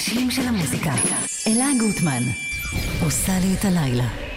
הראשים של המוזיקה. אלה גוטמן, עושה לי את הלילה.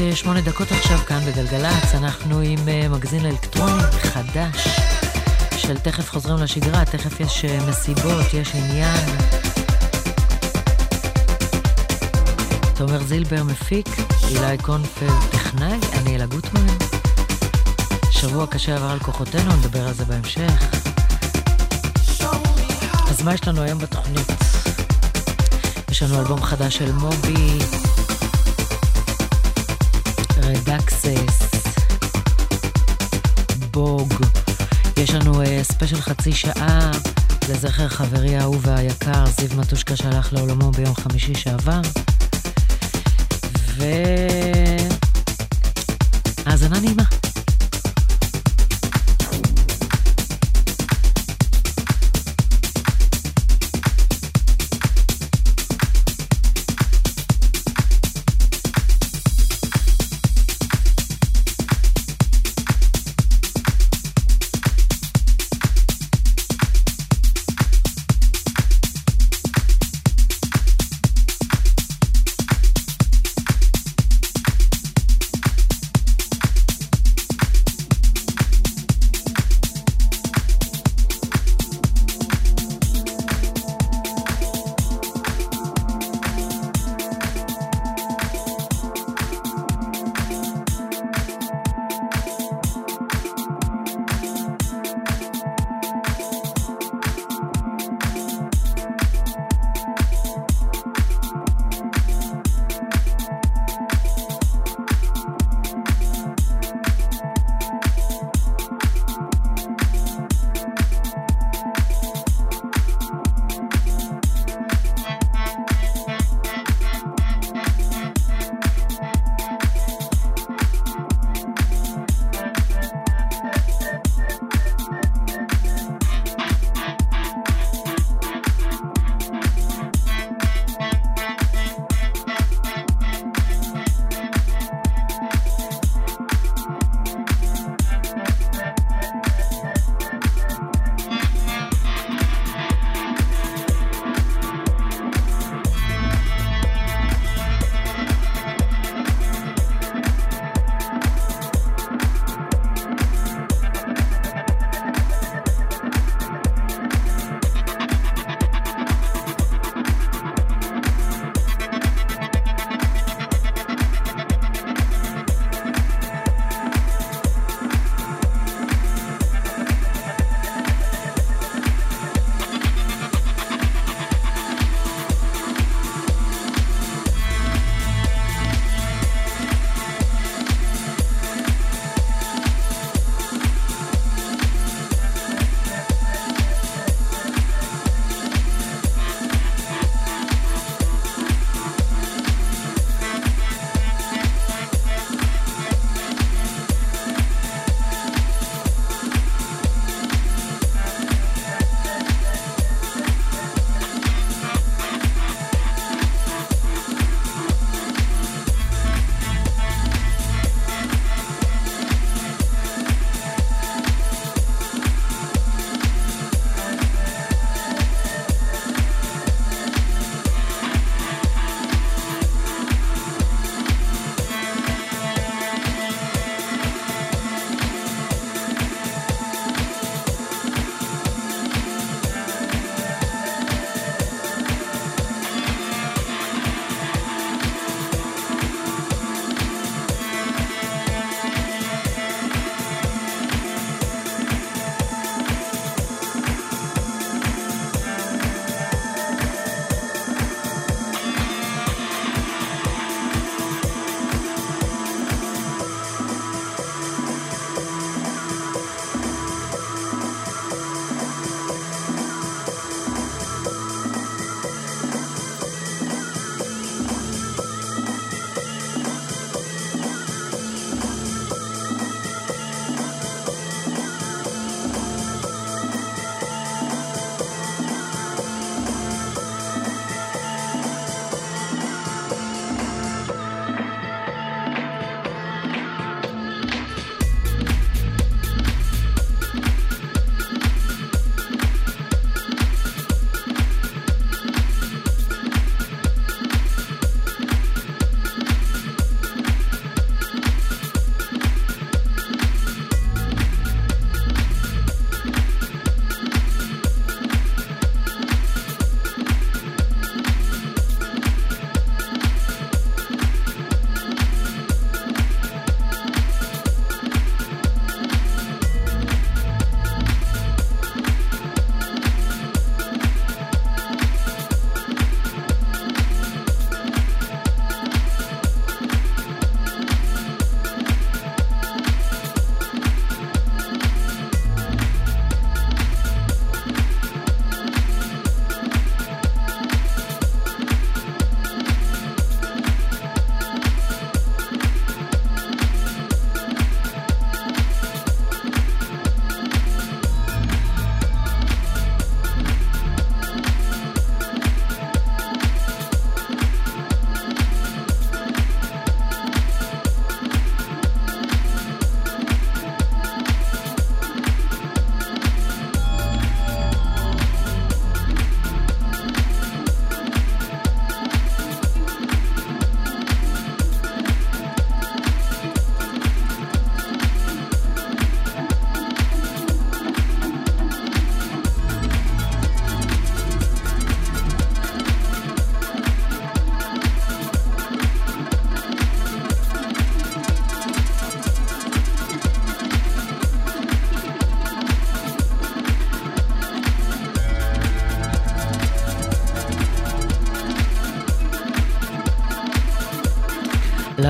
11 ו-8 דקות עכשיו כאן בגלגלצ, אנחנו עם uh, מגזין אלקטרוני חדש של תכף חוזרים לשגרה, תכף יש uh, מסיבות, יש עניין. תומר זילבר מפיק, אילי קונפלד טכנאי, אני אלה גוטמן. שבוע קשה עבר על כוחותינו, נדבר על זה בהמשך. אז מה יש לנו היום בתוכנית? יש לנו אלבום חדש של מובי, רדקסס, בוג. יש לנו ספיישל חצי שעה לזכר חברי האהוב והיקר, זיו מטושקה שהלך לעולמו ביום חמישי שעבר. ו... האזנה נעימה.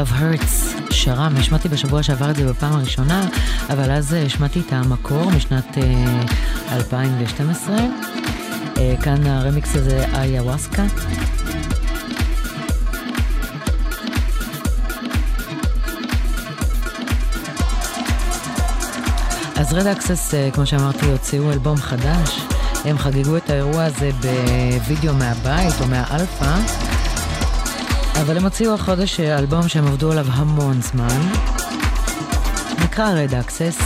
Love Hurts, שרם, השמעתי בשבוע שעבר את זה בפעם הראשונה, אבל אז אה, השמעתי את המקור משנת 2012. אה, אה, כאן הרמיקס הזה איה ווסקה. אז Red Axes, כמו שאמרתי, הוציאו אלבום חדש. הם חגגו את האירוע הזה בווידאו מהבית או מהאלפא. אבל הם הוציאו החודש אלבום שהם עבדו עליו המון זמן. נקרא רד אקסס.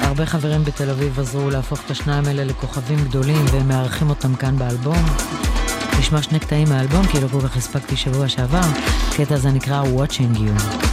הרבה חברים בתל אביב עזרו להפוך את השניים האלה לכוכבים גדולים והם מארחים אותם כאן באלבום. נשמע שני קטעים מהאלבום כי לא כל כך הספקתי שבוע שעבר. הקטע הזה נקרא Watching You.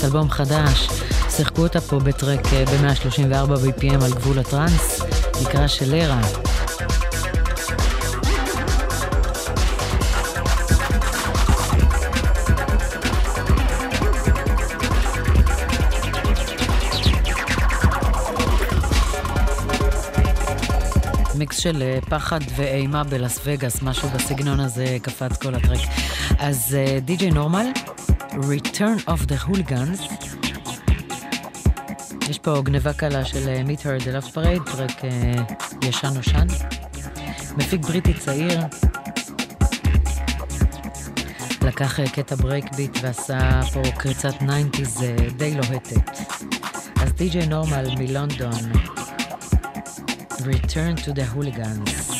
אקסס, אלבום חדש, שיחקו אותה פה בטרק אה, ב-134 BPM על גבול הטראנס, נקרא שלרה. מיקס של אה, פחד ואימה בלאס וגאס, משהו בסגנון הזה קפץ כל הטרק. אז די.ג'יי אה, Normal, Return of the Hooligans. יש פה גניבה קלה של Meet Her at the Love Parade, track אה, ישן נושן. מפיק בריטי צעיר, לקח אה, קטע breakbeat ועשה פה קריצת 90's אה, די לוהטת. אז DJ Normal מלונדון. Return to the Hooligans.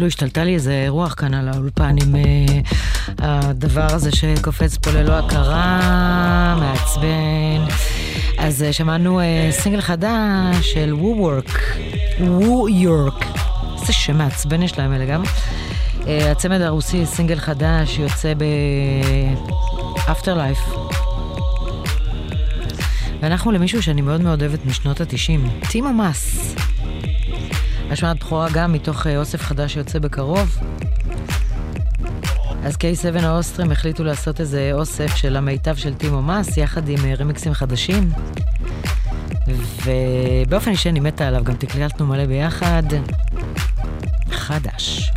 כאילו השתלטה לי איזה רוח כאן על האולפן עם uh, הדבר הזה שקופץ פה ללא הכרה, מעצבן. אז uh, שמענו uh, סינגל חדש של וו וורק, וו יורק. איזה שם מעצבן יש להם אלה גם. הצמד הרוסי, סינגל חדש, יוצא ב-Afterlife. ואנחנו למישהו שאני מאוד מאוד אוהבת משנות ה-90, טימה מס. השמעת בכורה גם מתוך אה, אוסף חדש שיוצא בקרוב. אז K7 האוסטרים החליטו לעשות איזה אוסף של המיטב של טימו מס, יחד עם אה, רמיקסים חדשים. ובאופן אישי אני מתה עליו, גם תקלטנו מלא ביחד. חדש.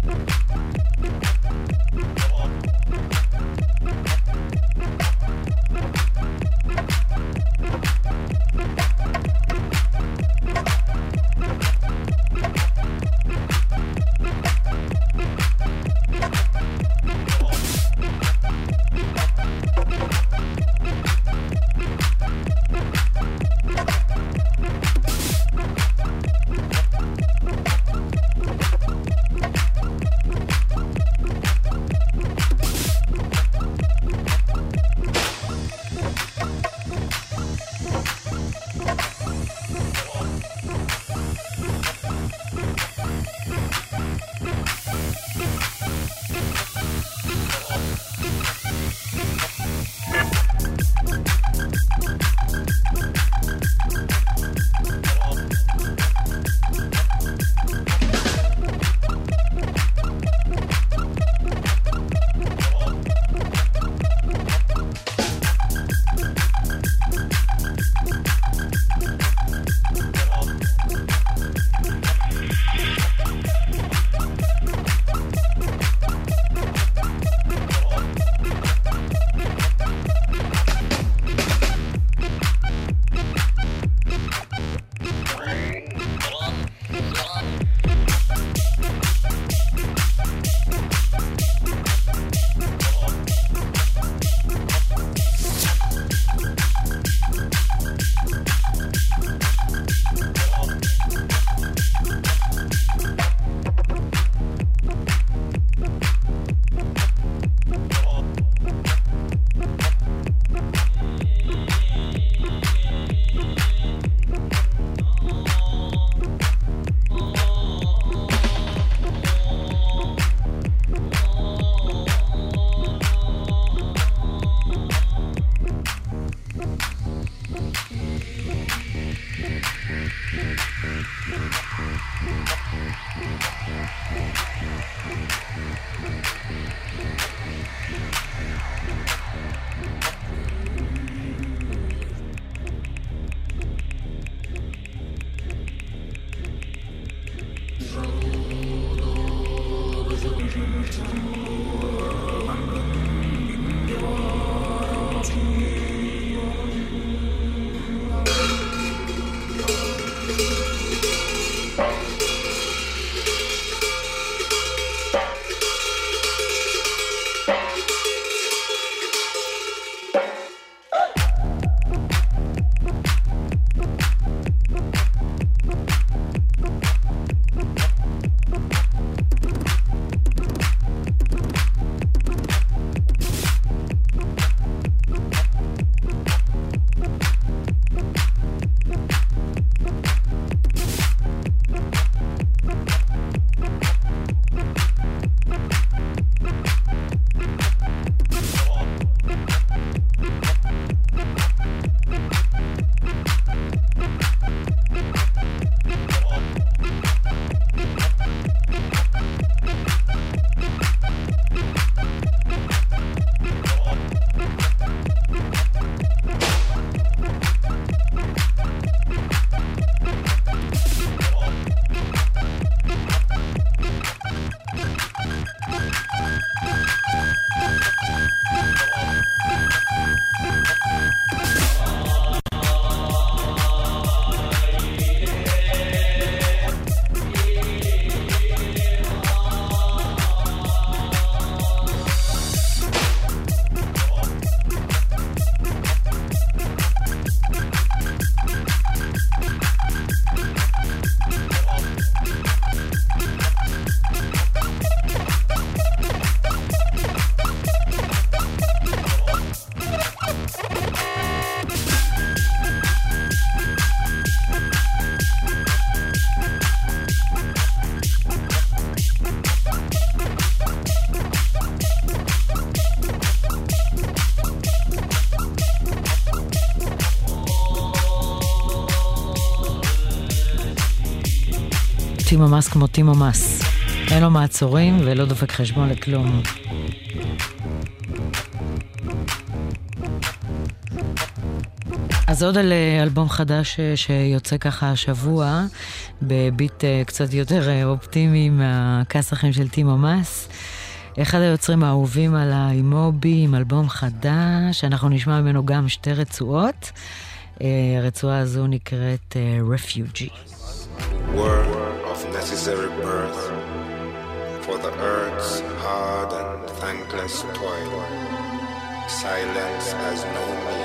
טימו מס כמו טימו מס. אין לו מעצורים ולא דופק חשבון לכלום. אז עוד על אה, אלבום חדש אה, שיוצא ככה השבוע, בביט אה, קצת יותר אופטימי מהכסחים של טימו מס. אחד היוצרים האהובים עליי, מובי, עם אלבום חדש, אנחנו נשמע ממנו גם שתי רצועות. הרצועה הזו נקראת Refugee. Every birth for the earth's hard and thankless toil. Silence has no meaning.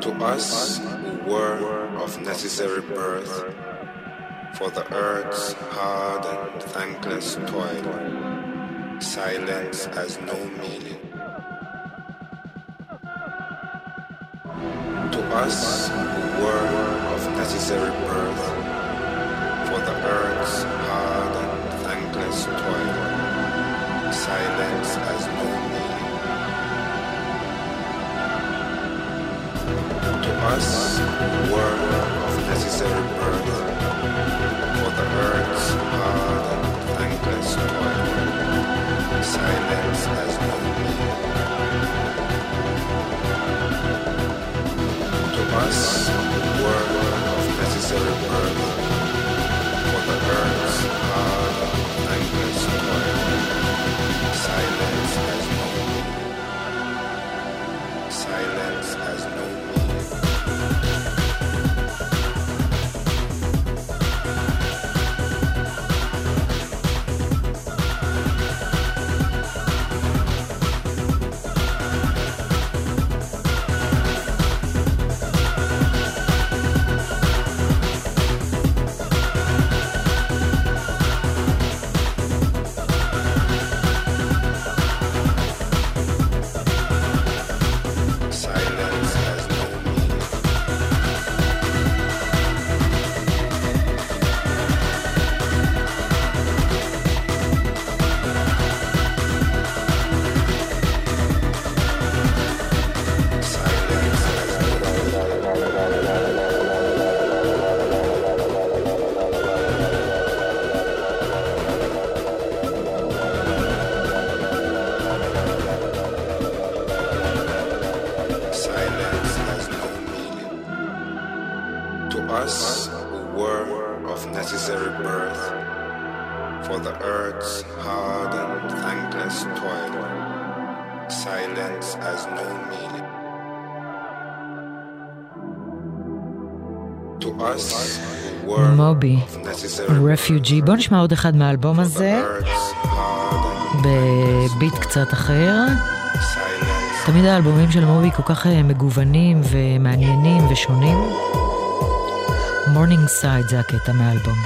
To us who were of necessary birth, for the earth's hard and thankless toil, silence has no meaning. To us who were of necessary birth, for the earth's hard and thankless toil, silence has no meaning. us were of necessary birth, for the earth's hard and thankless toil. Silence has no meaning. To us were of necessary birth, Silence has no necessary Refuge. בוא נשמע עוד אחד מהאלבום הזה, ב beat קצת אחר. תמיד האלבומים של מובי כל כך אה, מגוונים ומעניינים ושונים. Morningside זה הקטע מהאלבום.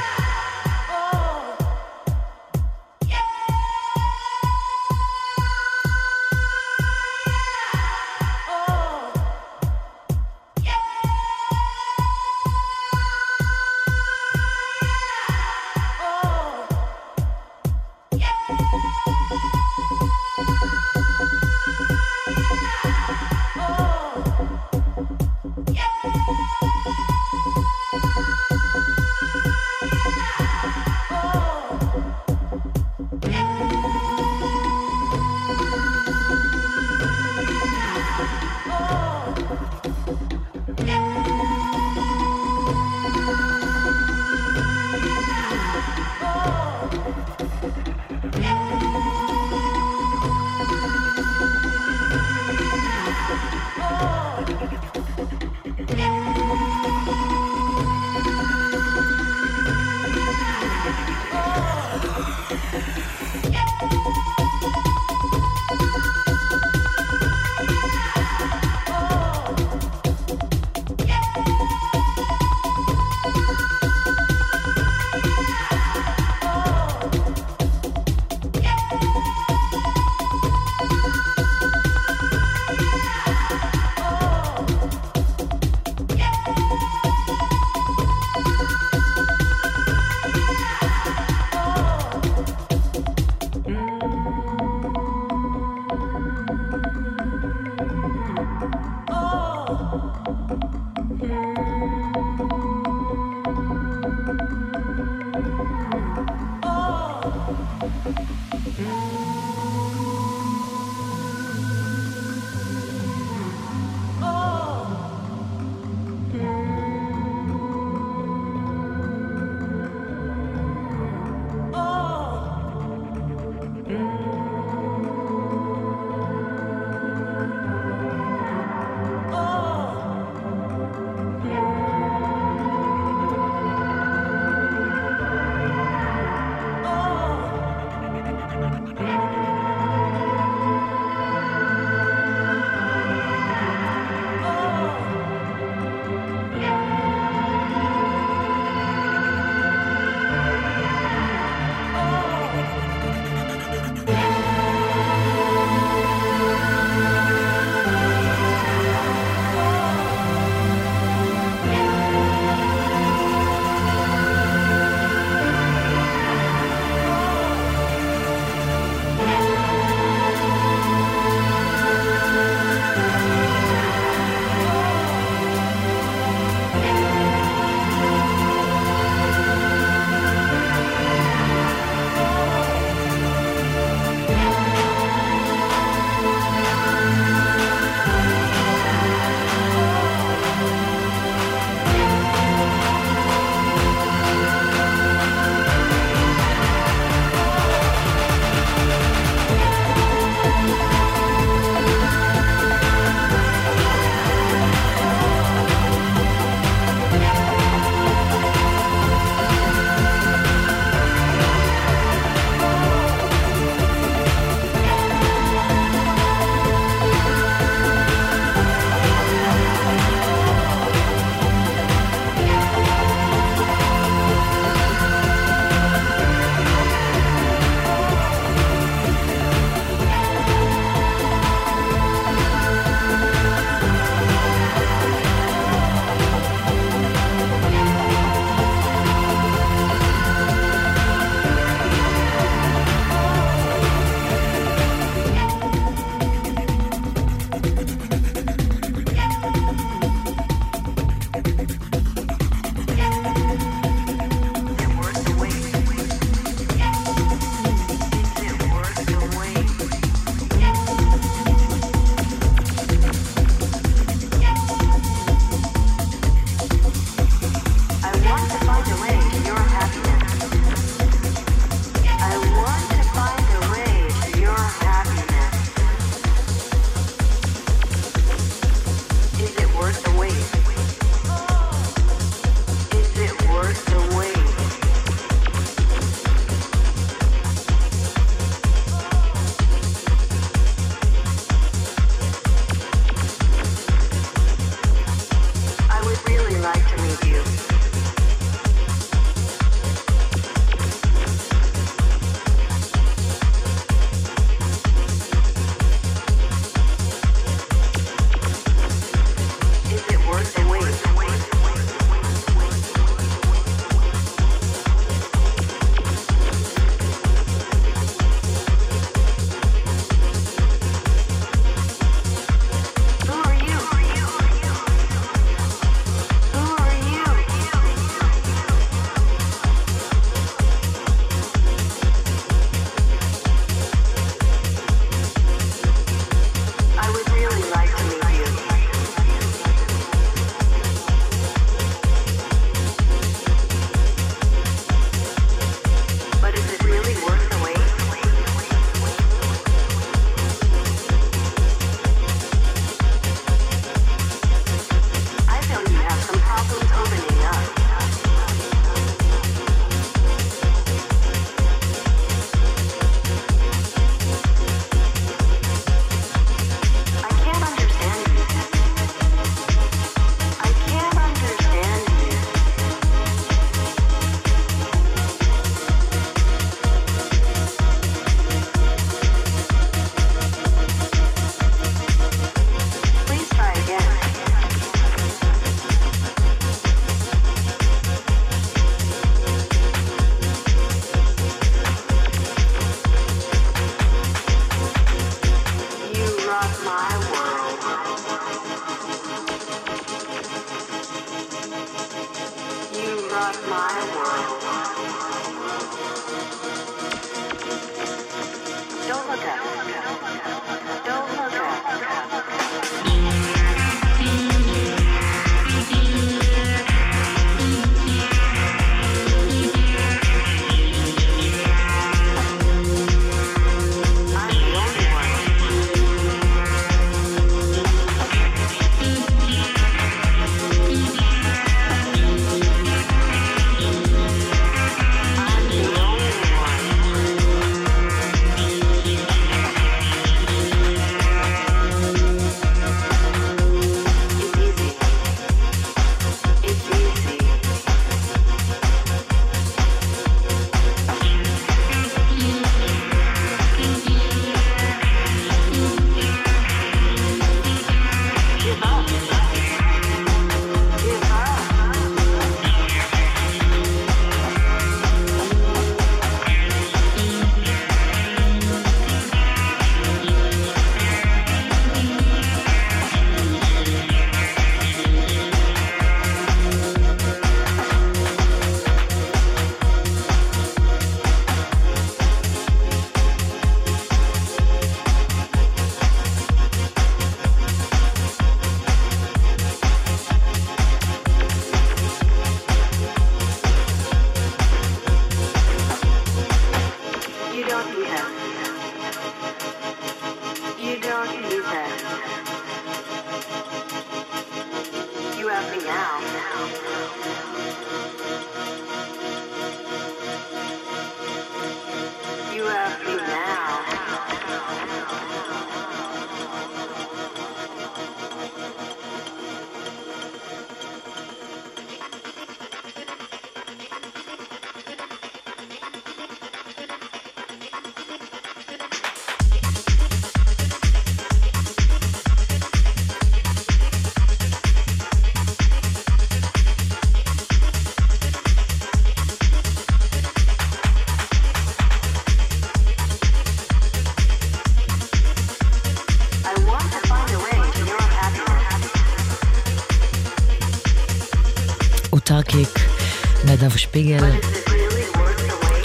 שפיגל,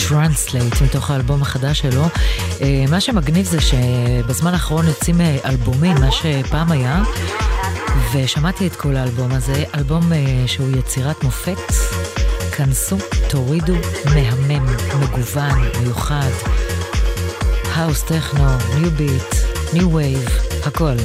Translate, מתוך האלבום החדש שלו. אה, מה שמגניב זה שבזמן האחרון יוצאים אה, אלבומים, מה שפעם היה, ושמעתי את כל האלבום הזה, אלבום אה, שהוא יצירת מופת. כנסו, תורידו, מהמם, מגוון, מיוחד. האוס, טכנו, new beat, new wave, הכל.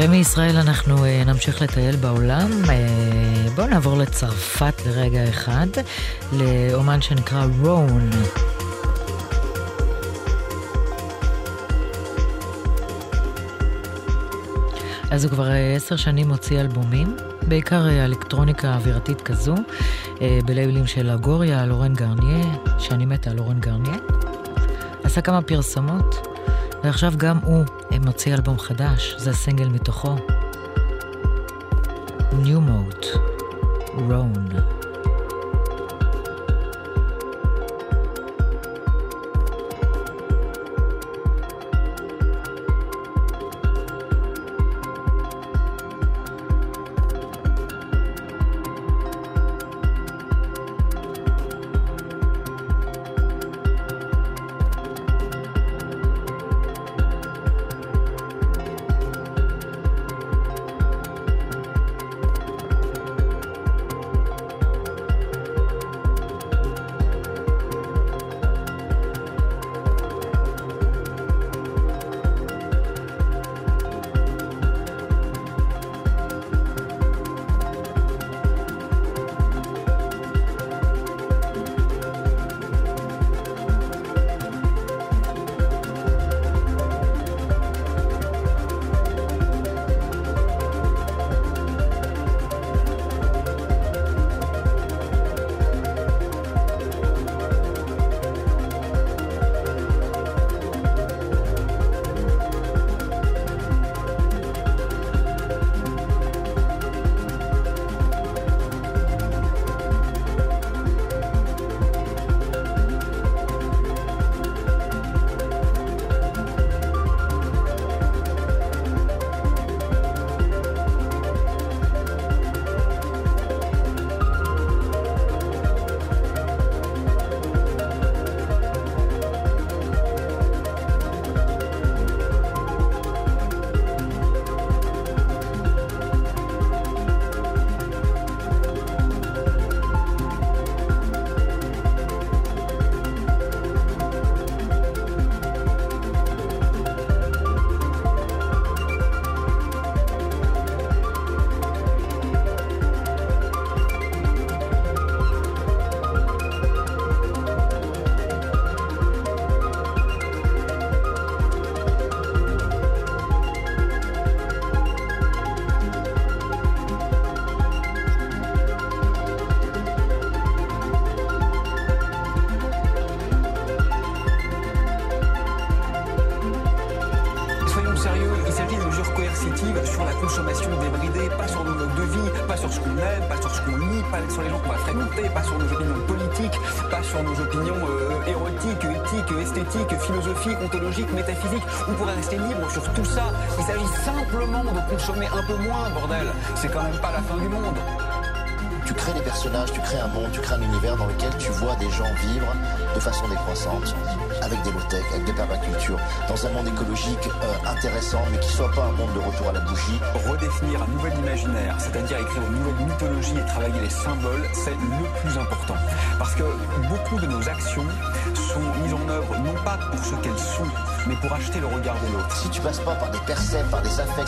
ומישראל אנחנו uh, נמשיך לטייל בעולם. Uh, בואו נעבור לצרפת לרגע אחד, לאומן שנקרא רון. אז הוא כבר uh, עשר שנים מוציא אלבומים, בעיקר אלקטרוניקה אווירתית כזו, בלייבלים של אגוריה, לורן גרניה, שאני מתה על לורן גרניה. עשה כמה פרסומות. ועכשיו גם הוא מוציא אלבום חדש, זה הסינגל מתוכו. New Mode, Rone.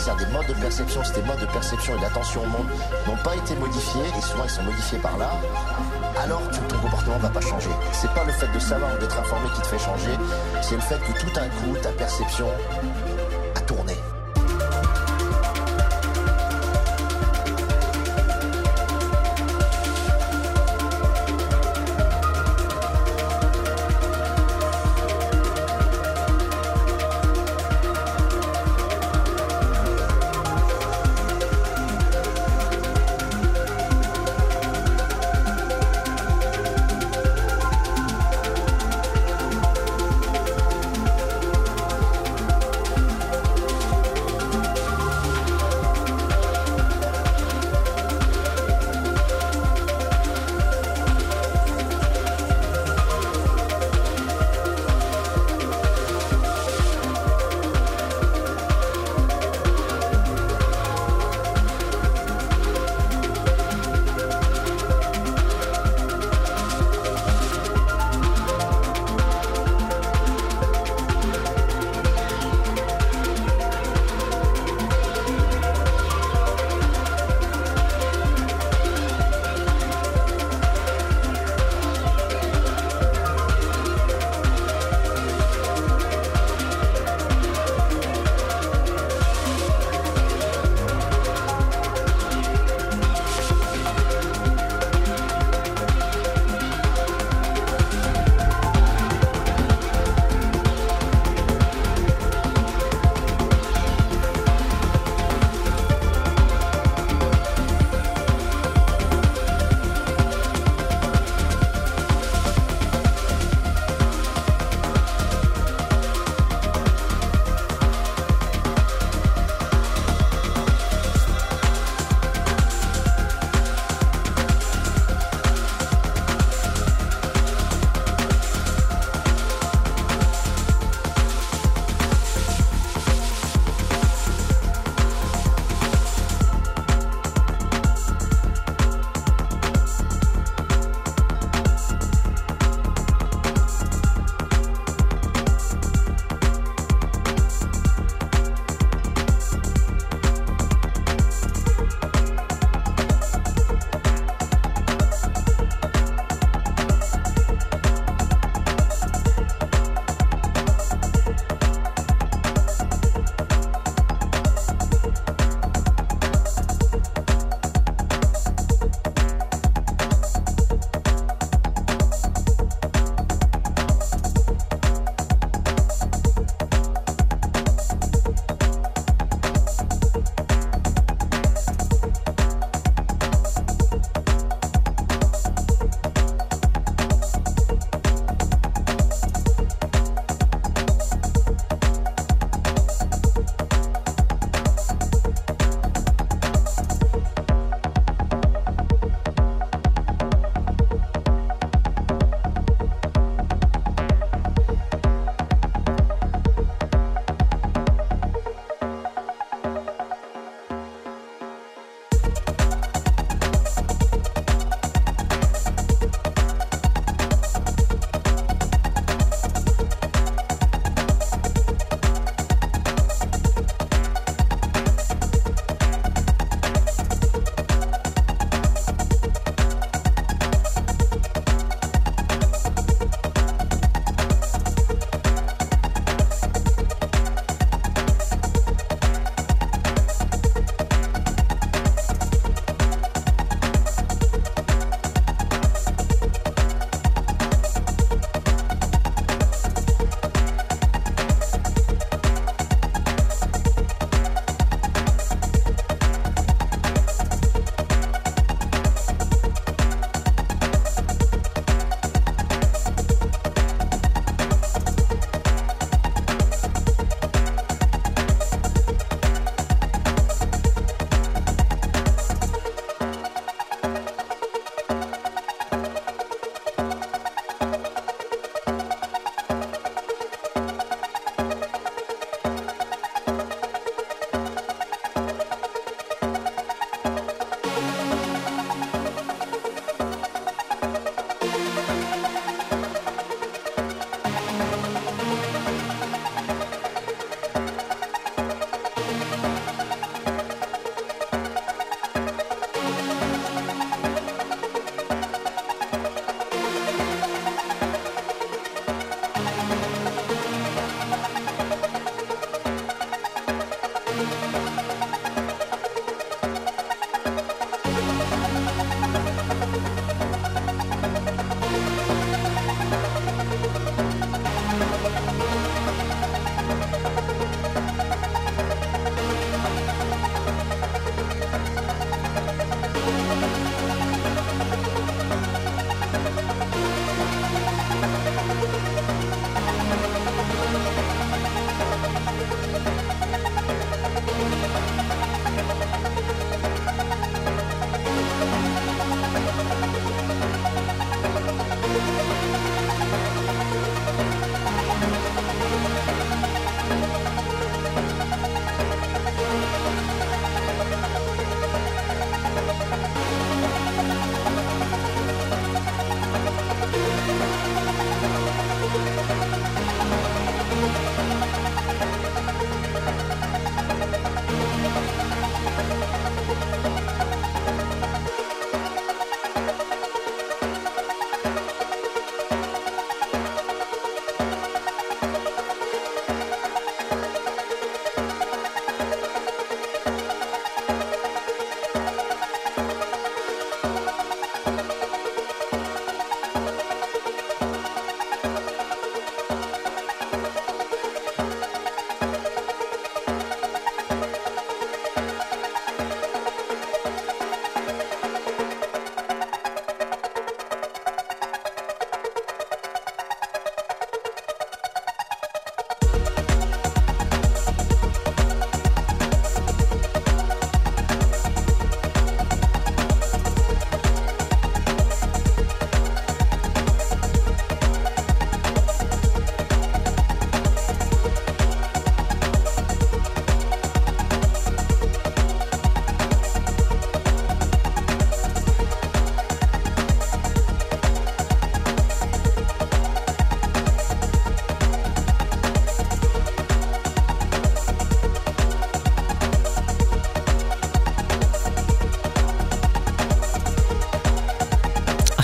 c'est-à-dire des modes de perception, modes de perception et d'attention au monde n'ont pas été modifiés, et souvent ils sont modifiés par là. alors ton comportement ne va pas changer. C'est pas le fait de savoir ou d'être informé qui te fait changer, c'est le fait que tout un coup, ta perception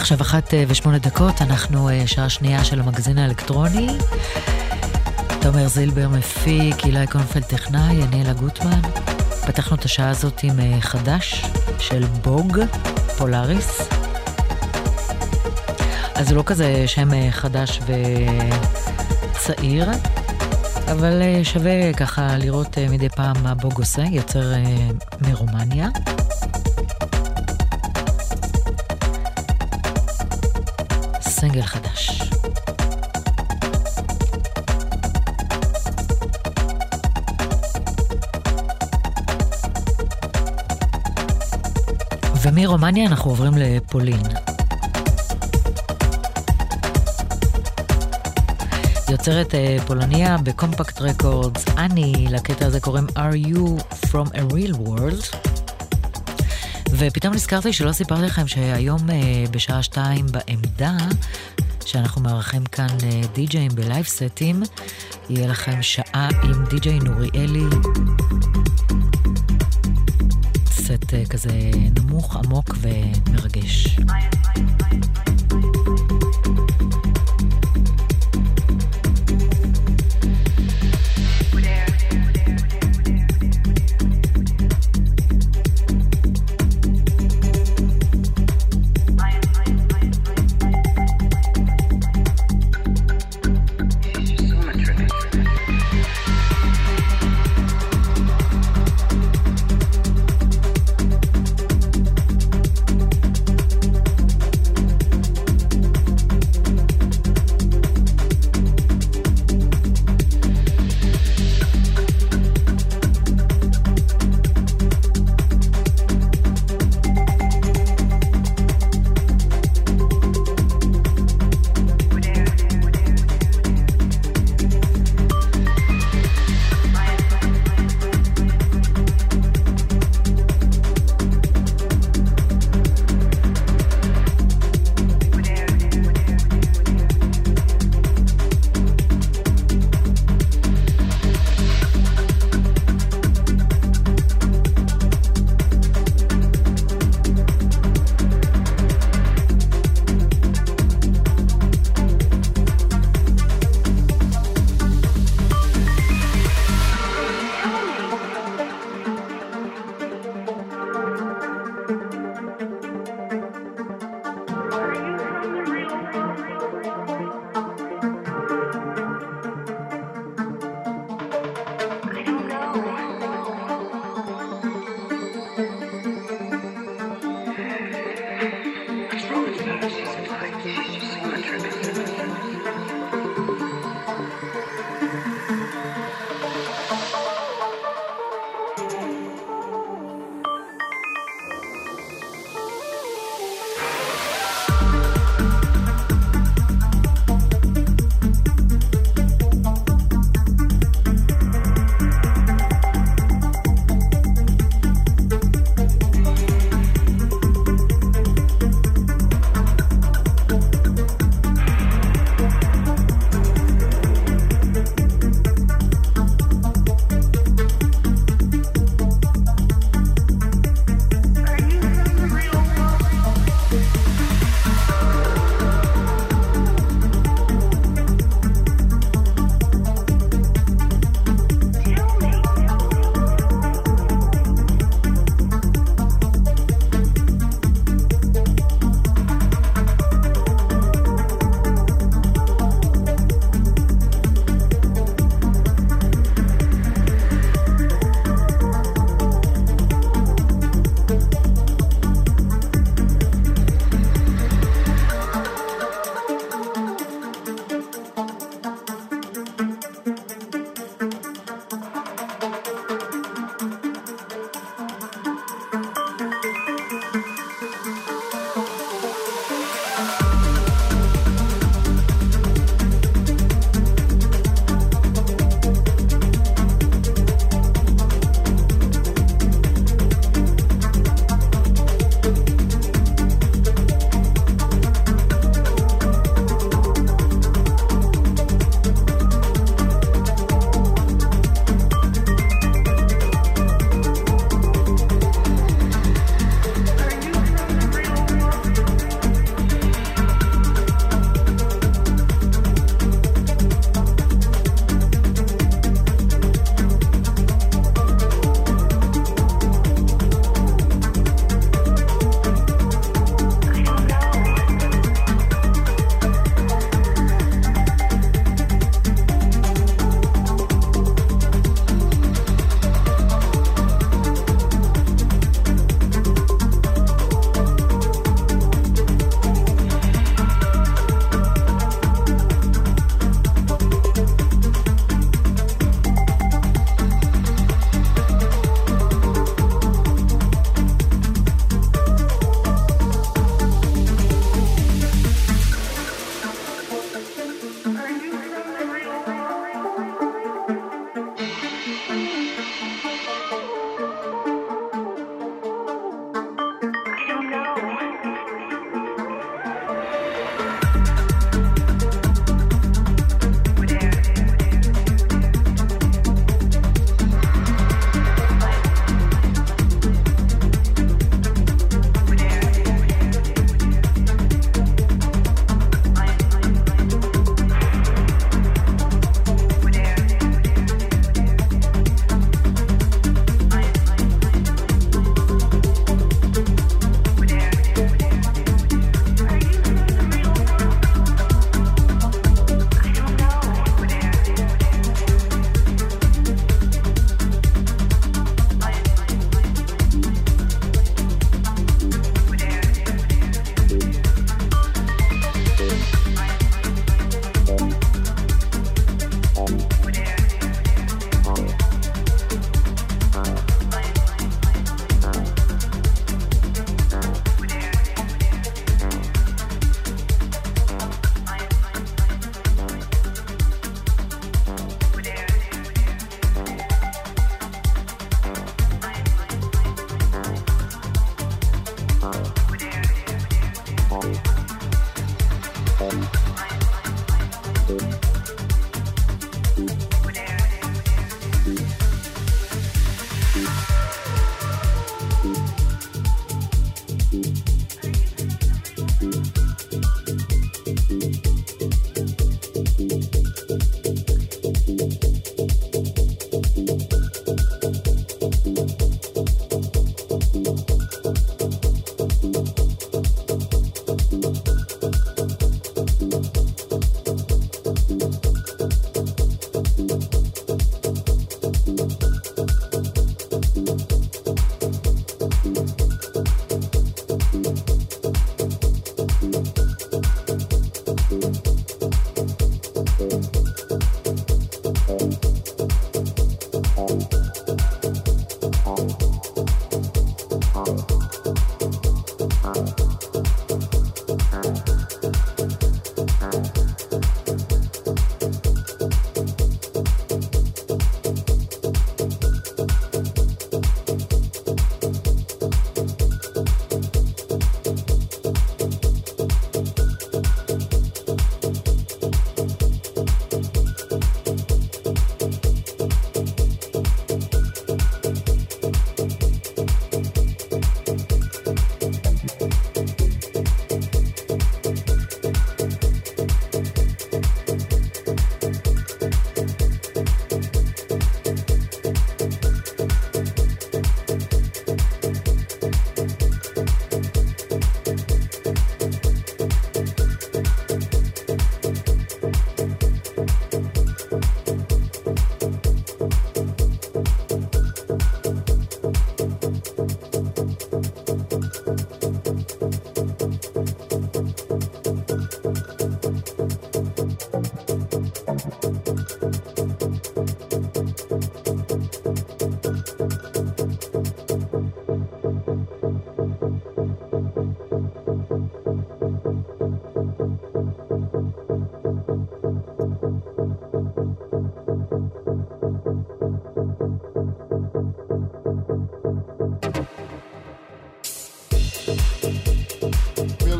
עכשיו אחת אה, ושמונה דקות, אנחנו אה, שעה שנייה של המגזין האלקטרוני. תומר זילבר מפיק, אילי קונפלד טכנאי, אני אלה גוטמן. פתחנו את השעה הזאת עם אה, חדש של בוג, פולאריס. אז זה לא כזה שם חדש וצעיר, אבל שווה ככה לראות מדי פעם מה בוג עושה, יוצר מרומניה. סינגל חדש. ומרומניה אנחנו עוברים לפולין. יוצרת uh, פולניה בקומפקט רקורדס, אני, לקטע הזה קוראים are you from a real world? ופתאום נזכרתי שלא סיפרתי לכם שהיום אה, בשעה שתיים בעמדה, שאנחנו מארחים כאן אה, די-ג'אים בלייב סטים, יהיה לכם שעה עם די-ג'יי נוריאלי. סט אה, כזה נמוך, עמוק ומרגש. הרכב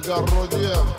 огороде.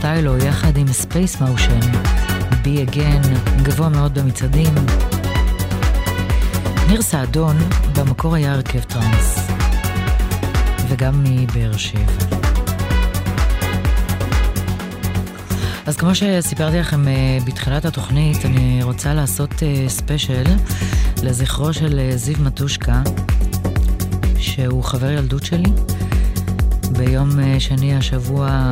Stylo יחד עם Space Motion, Be Again, גבוה מאוד במצעדים. ניר סעדון במקור היה הרכב טראנס, וגם מבאר שבע. אז כמו שסיפרתי לכם אה, בתחילת התוכנית, אני רוצה לעשות special אה, לזכרו של אה, זיו מטושקה, שהוא חבר ילדות שלי. ביום שני השבוע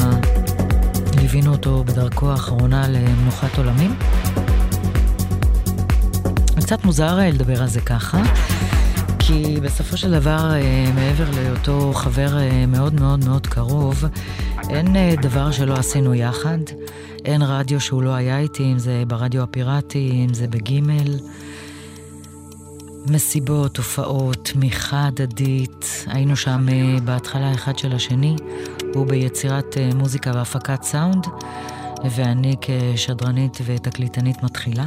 ליווינו אותו בדרכו האחרונה למנוחת עולמים. קצת מוזר לדבר על זה ככה, כי בסופו של דבר, אה, מעבר להיותו חבר אה, מאוד מאוד מאוד קרוב, אין אה, דבר שלא עשינו יחד. אין רדיו שהוא לא היה איתי, אם זה ברדיו הפיראטי, אם זה בגימל. מסיבות, הופעות, תמיכה הדדית. היינו שם בהתחלה אחד של השני, הוא ביצירת מוזיקה והפקת סאונד, ואני כשדרנית ותקליטנית מתחילה.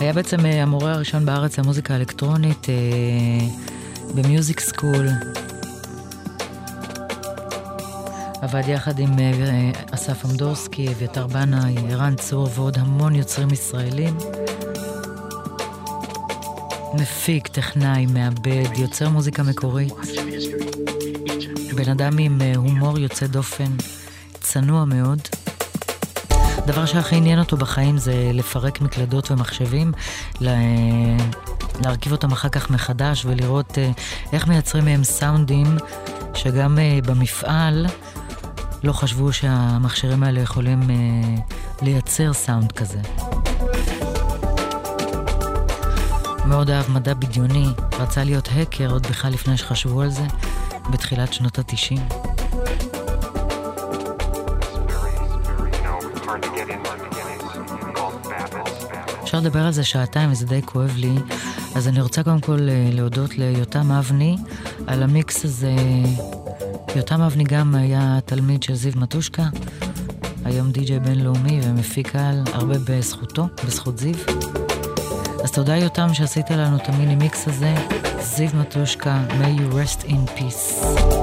היה בעצם אה, המורה הראשון בארץ למוזיקה אלקטרונית אה, במיוזיק סקול. עבד יחד עם אה, אסף עמדורסקי, אביתר בנאי, ערן צור ועוד המון יוצרים ישראלים. מפיק, טכנאי, מעבד, יוצר מוזיקה מקורית. בן אדם עם הומור יוצא דופן, צנוע מאוד. הדבר שהכי עניין אותו בחיים זה לפרק מקלדות ומחשבים, להרכיב אותם אחר כך מחדש ולראות אה, איך מייצרים מהם סאונדים שגם אה, במפעל לא חשבו שהמכשירים האלה יכולים אה, לייצר סאונד כזה. מאוד אהב מדע בדיוני, רצה להיות האקר עוד בכלל לפני שחשבו על זה, בתחילת שנות התשעים. אפשר לדבר על זה שעתיים וזה די כואב לי, אז אני רוצה קודם כל אה, להודות ליותם אבני על המיקס הזה. יותם אבני גם היה תלמיד של זיו מטושקה, היום די.ג'יי בינלאומי ומפיק על הרבה בזכותו, בזכות זיו. אז תודה יותם שעשית לנו את המיני מיקס הזה. זיו מטושקה, may you rest in peace.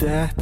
That.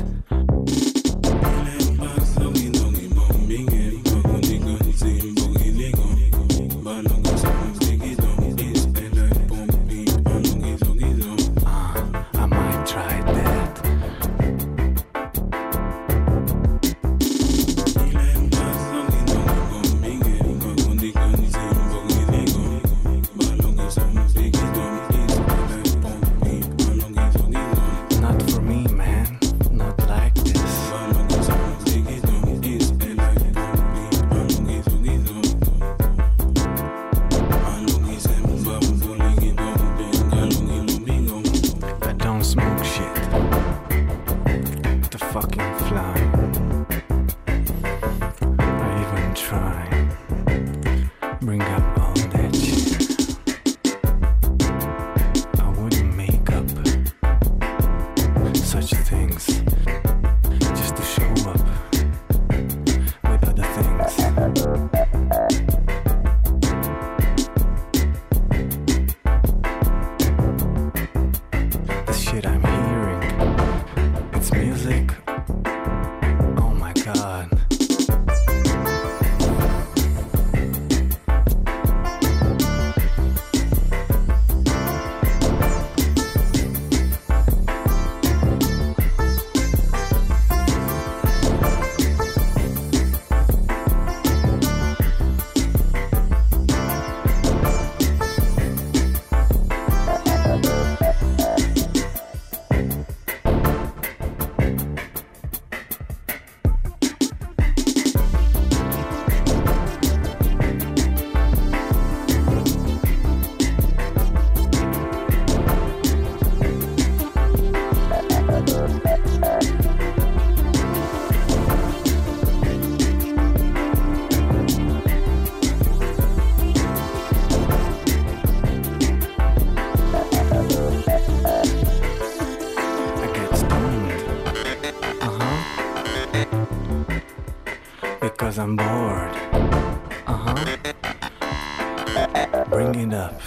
I'm bored. Uh huh. Bring it up.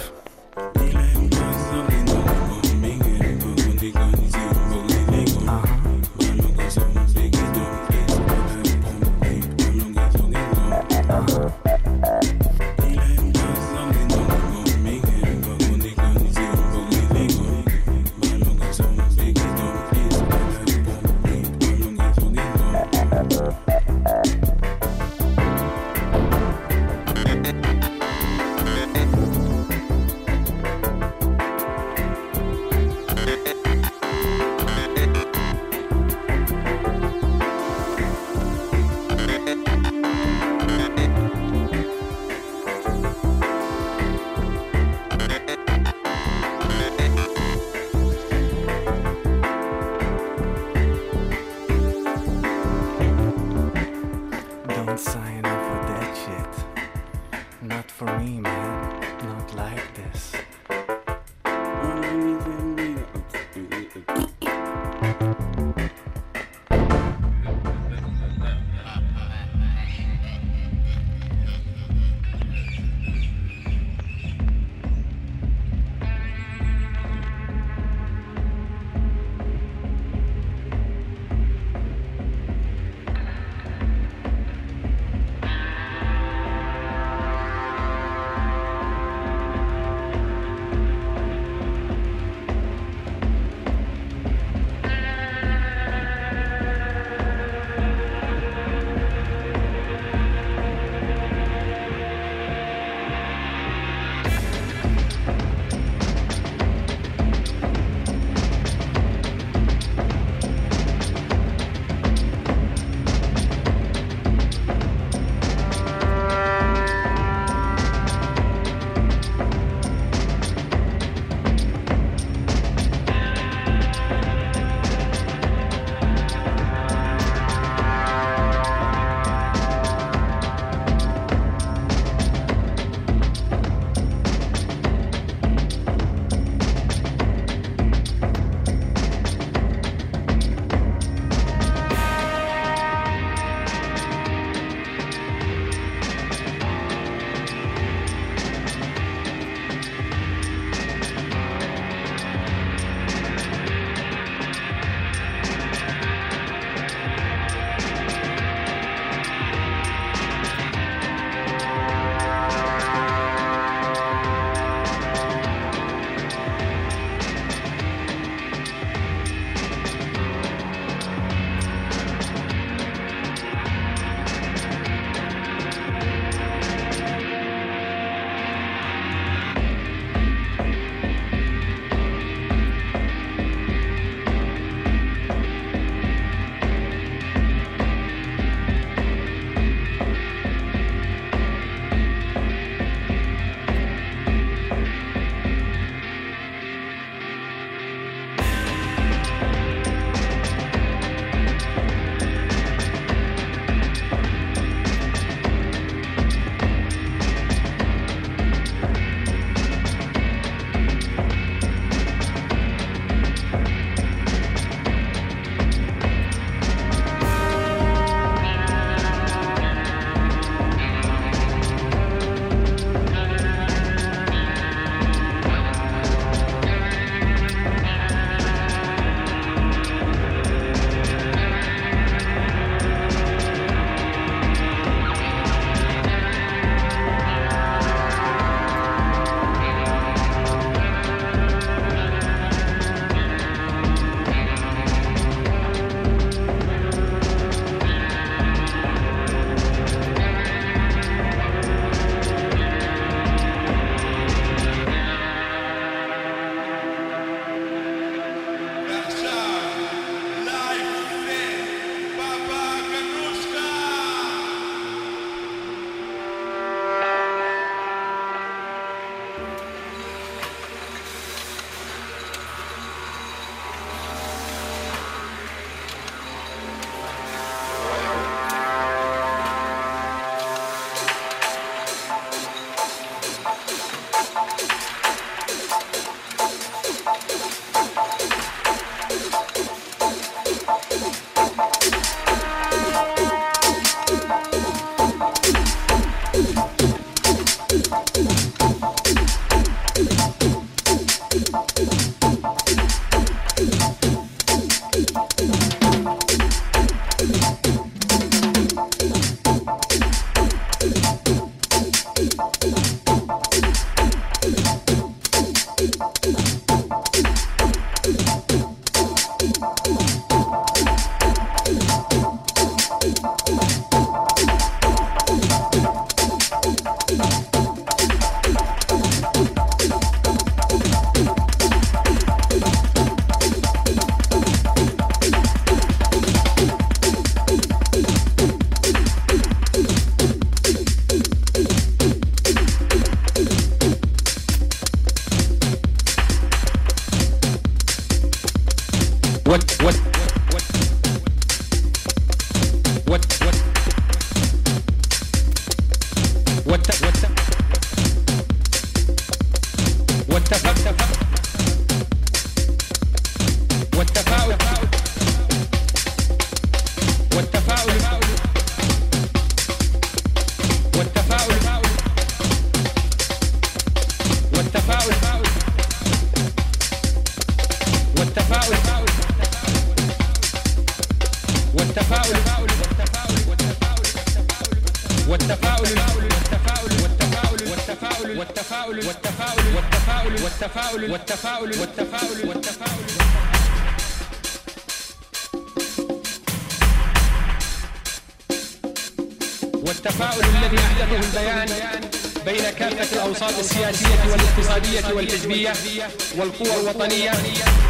والقوى الوطنية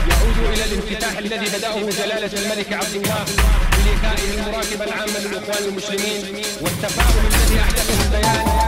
يعود إلى الانفتاح الذي بدأه جلالة الملك عبد الله بلقائه المراقب العام للإخوان المسلمين والتفاؤل الذي أحدثه البيان.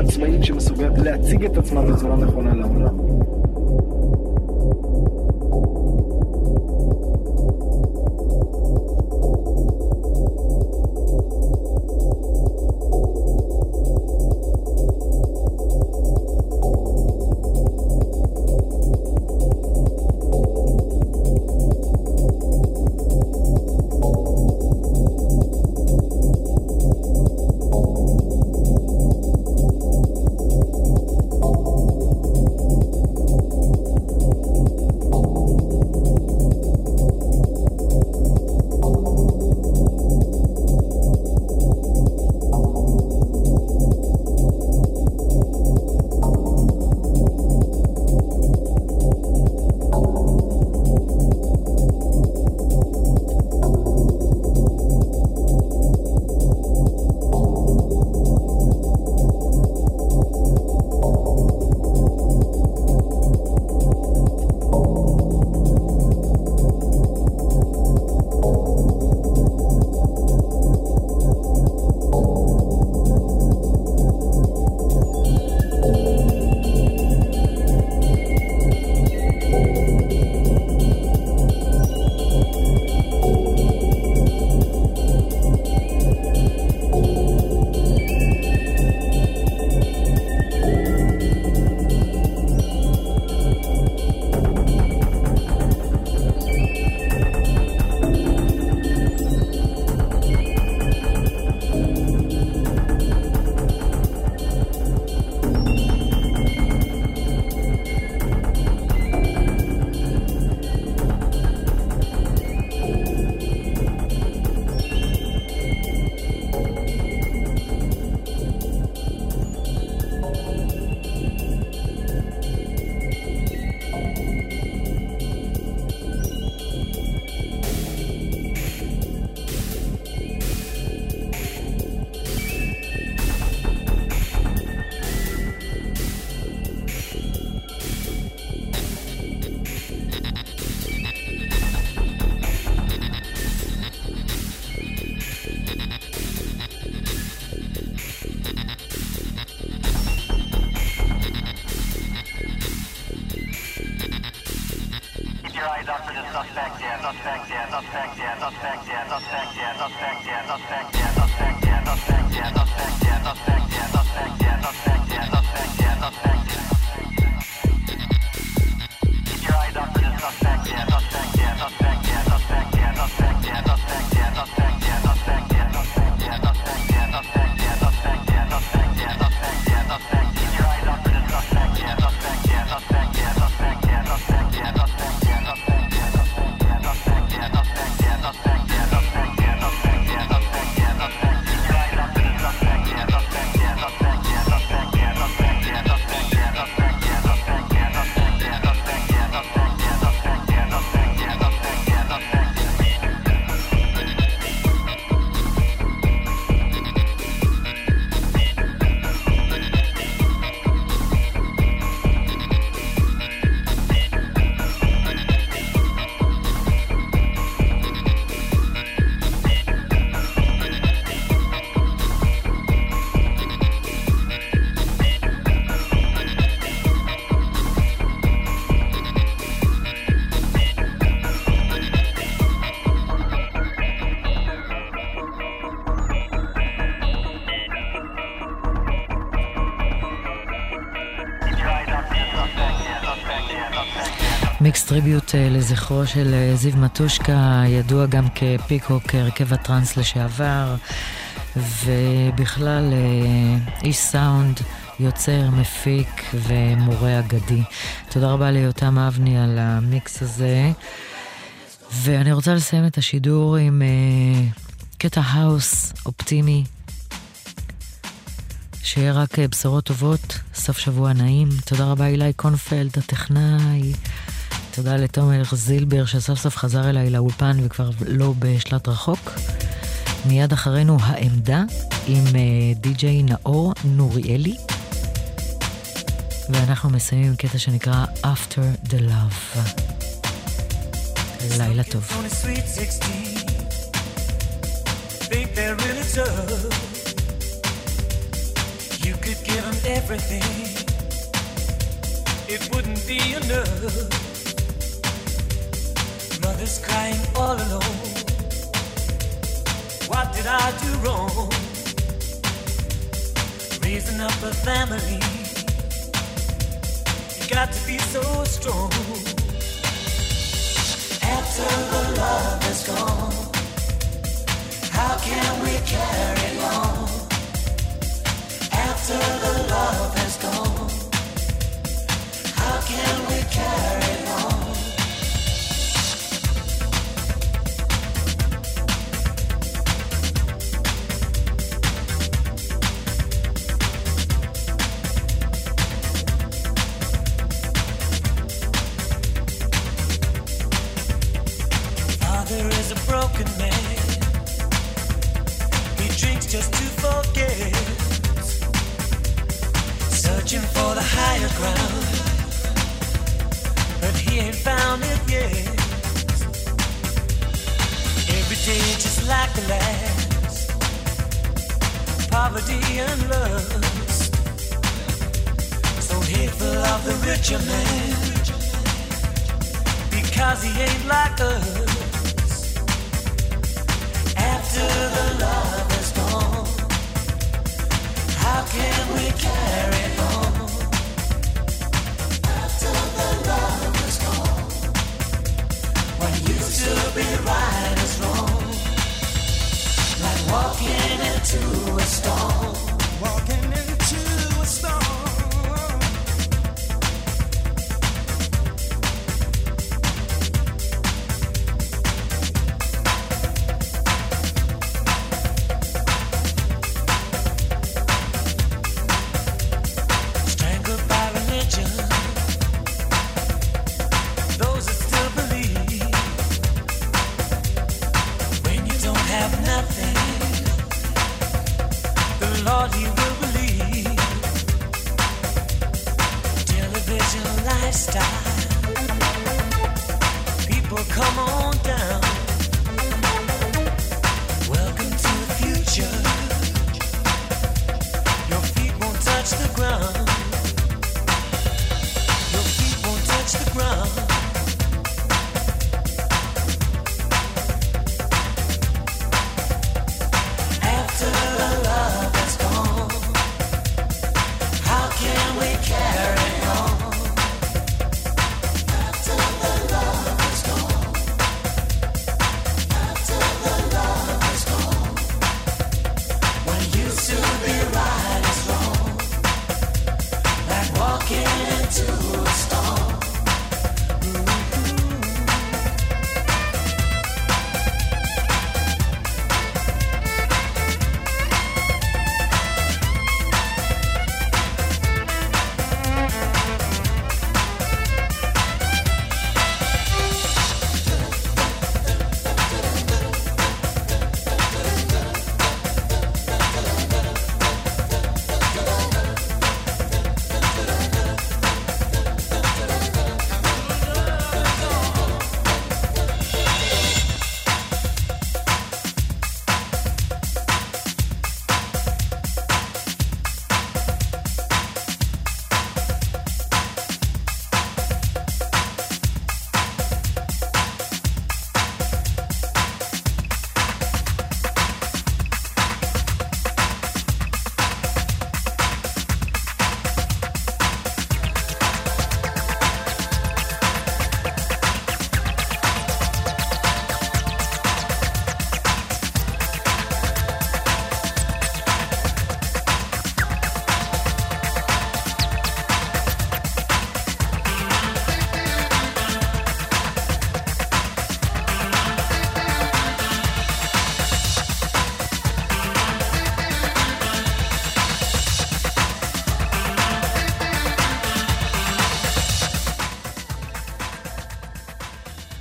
העצמאים שמסוגלת להציג את עצמה בצורה נכונה לעולם. לזכרו של אה, זיו מטושקה, ידוע גם כפיקוק, הרכב הטראנס לשעבר, ובכלל אה, איש סאונד, יוצר, מפיק ומורה אגדי. תודה רבה ליותם אבני על המיקס הזה. ואני רוצה לסיים את השידור עם קטע האוס אופטימי. שיהיה רק בשורות טובות, סוף שבוע נעים. תודה רבה אילי קונפלד, הטכנאי. תודה לתומר זילבר שסוף סוף חזר אליי לאולפן וכבר לא בשלט רחוק. מיד אחרינו העמדה עם אה, די.ג'יי נאור נוריאלי. ואנחנו מסיימים עם קטע שנקרא After the Love. לילה טוב. Could give them everything. It wouldn't be enough. Mother's crying all alone. What did I do wrong? Raising up a family. You got to be so strong. After the love is gone, how can we carry on? After the love has gone, how can we carry on? man because he ain't like us.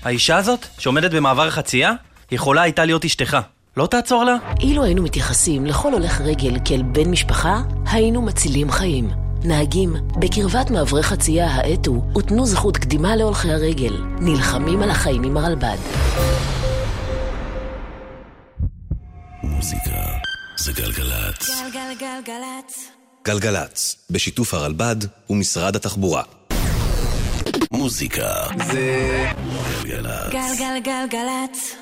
האישה הזאת, שעומדת במעבר חצייה, יכולה הייתה להיות אשתך. לא תעצור לה? אילו היינו מתייחסים לכל הולך רגל כאל בן משפחה, היינו מצילים חיים. נהגים, בקרבת מעברי חצייה האטו ותנו זכות קדימה להולכי הרגל. נלחמים על החיים עם הרלב"ד. מוזיקה זה גלגלצ. גלגלגלגלצ. גלגלצ, בשיתוף הרלב"ד ומשרד התחבורה. מוזיקה זה גלגלצ. גלגלגלגלצ.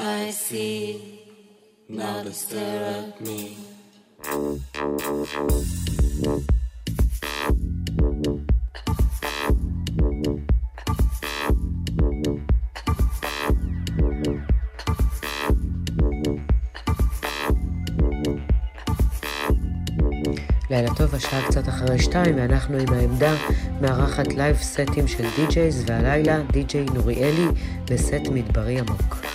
I see. Now they stare at me. לילה טוב, השעה קצת אחרי שתיים, ואנחנו עם העמדה מארחת live סטים של DJs, והלילה די-ג'יי נוריאלי בסט מדברי עמוק.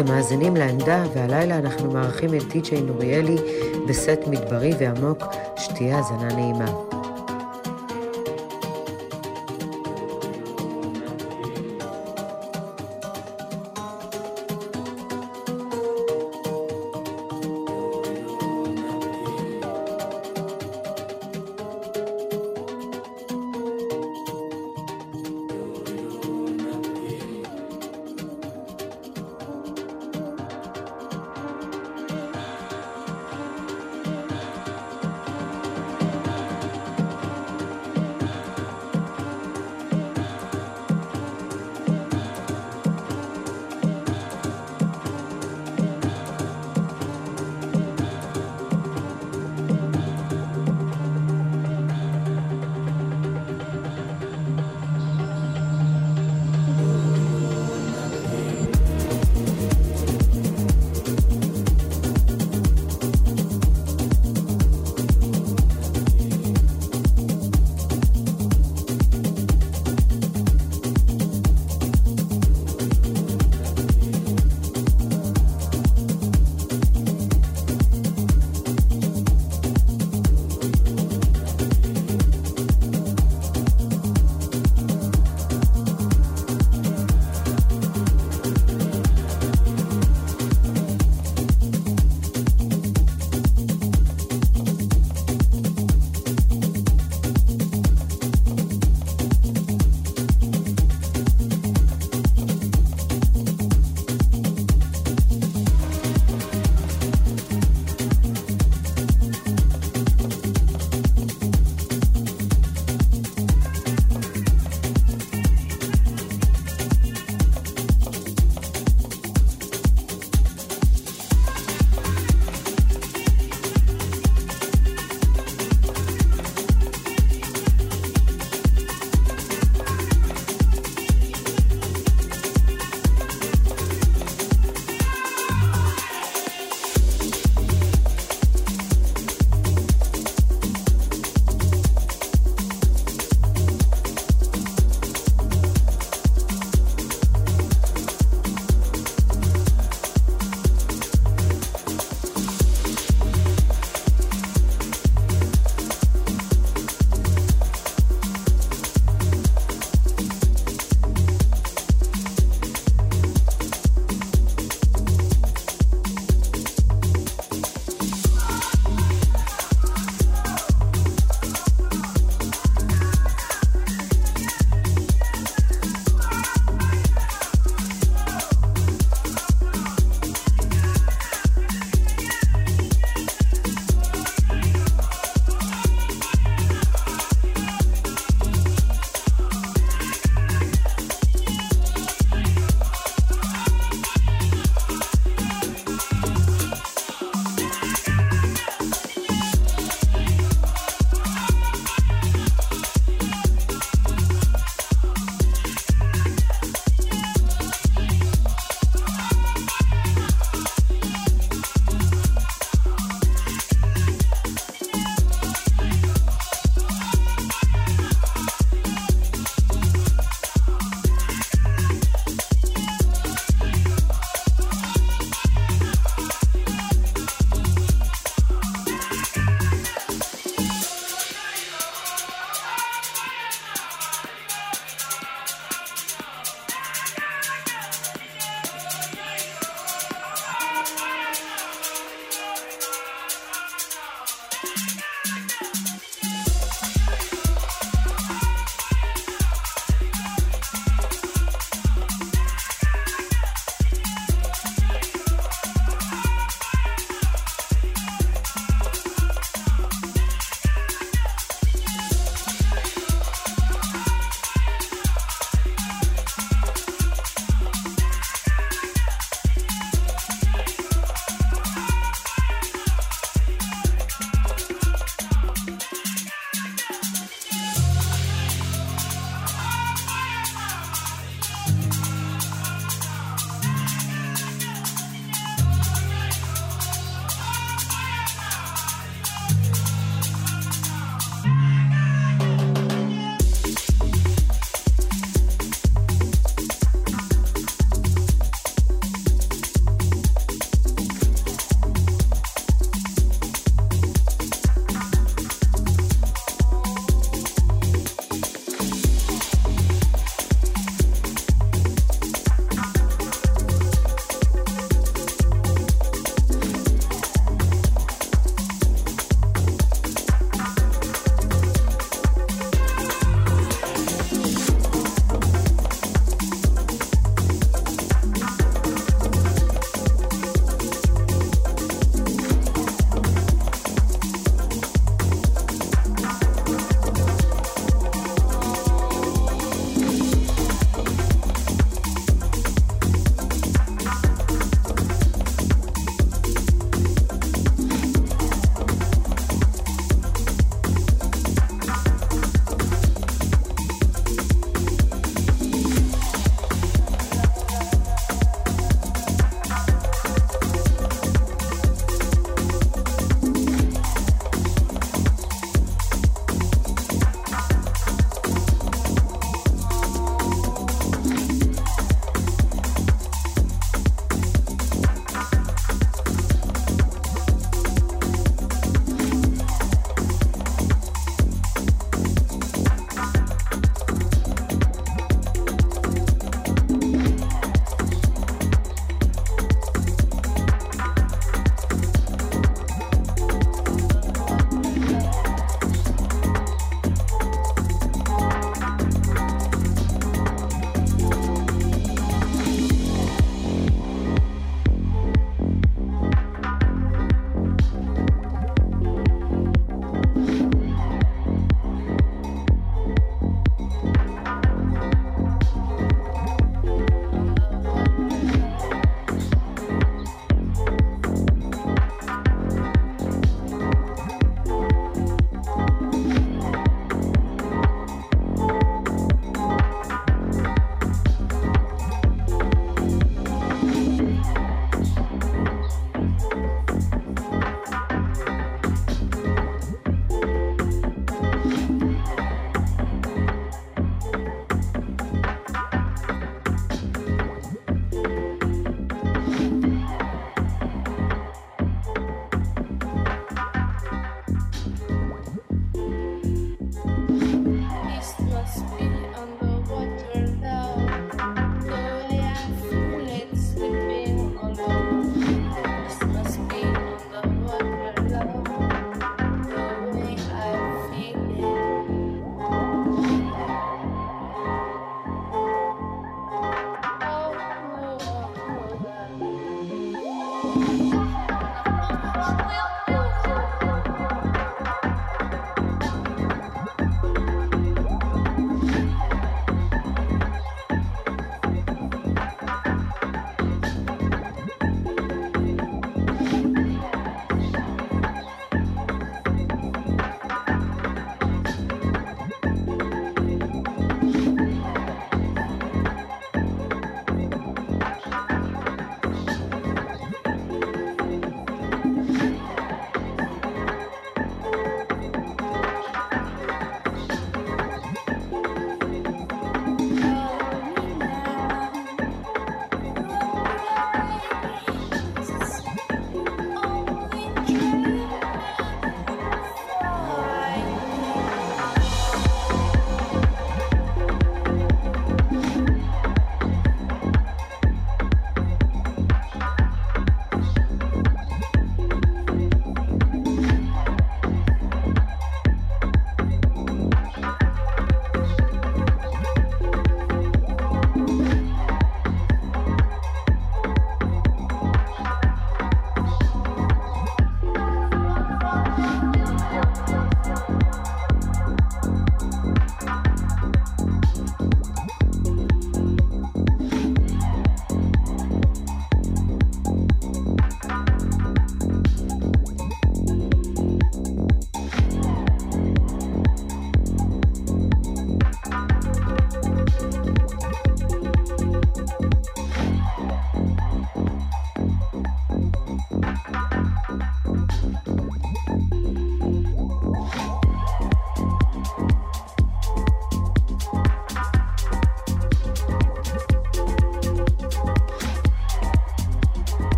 אתם מאזינים לעמדה, והלילה אנחנו מארחים את די.ג'יי נוריאלי בסט מדברי ועמוק, שתהיה האזנה נעימה.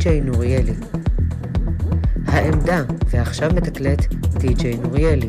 די.ג'יי נוריאלי. העמדה, ועכשיו מתקלט די.ג'יי נוריאלי.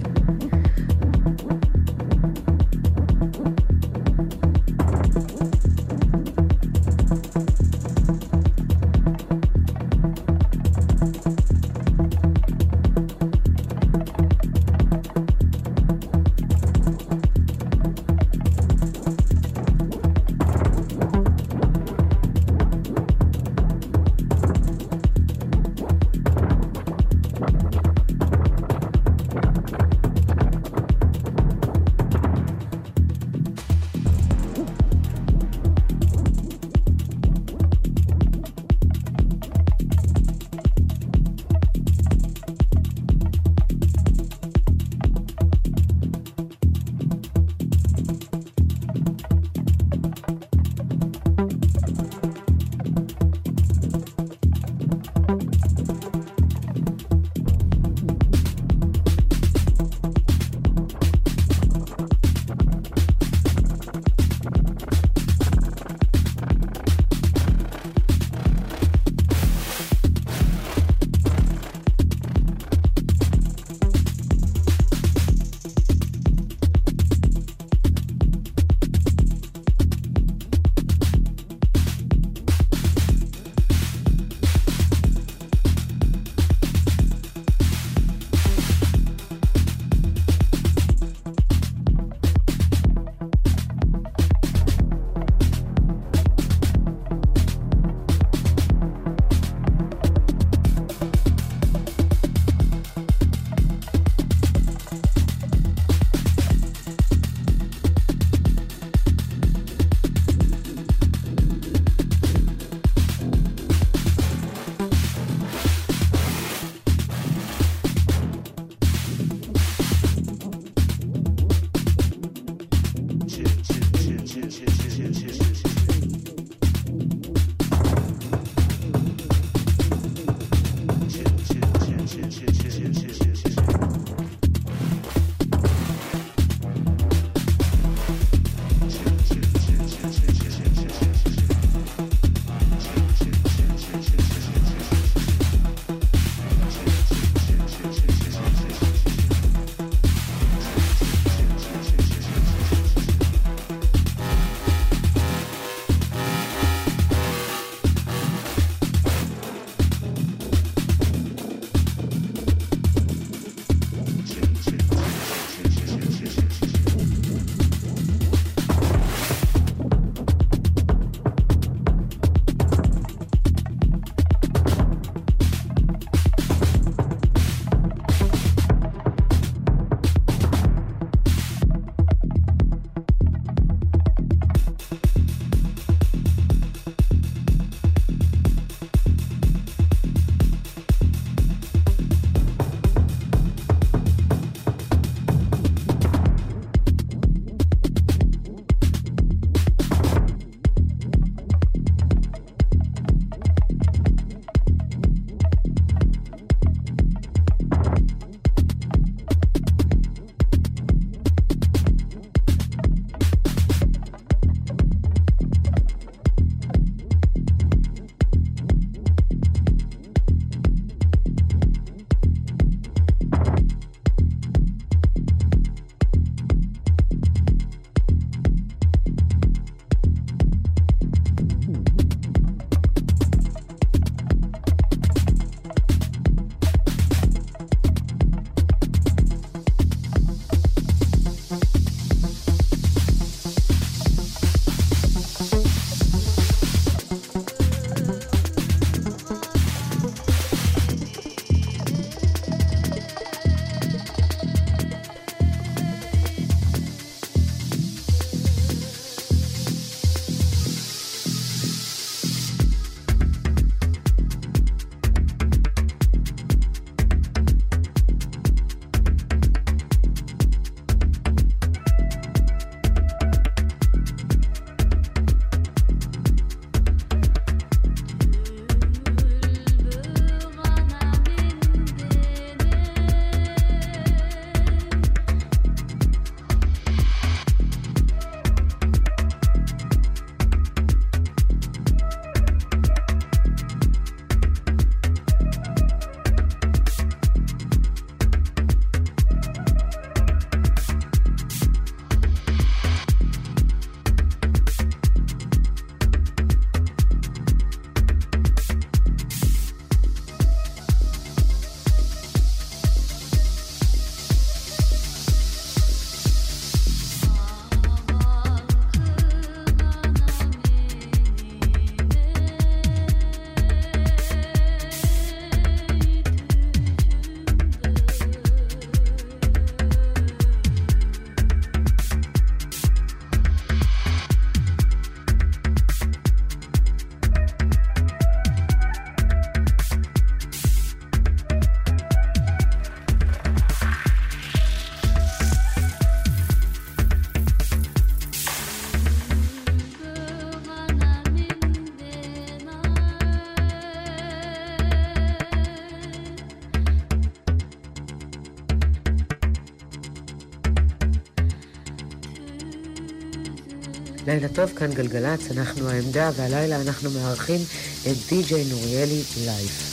לילה טוב, כאן גלגלצ, אנחנו העמדה, והלילה אנחנו מארחים את די.ג'יי נוריאלי live.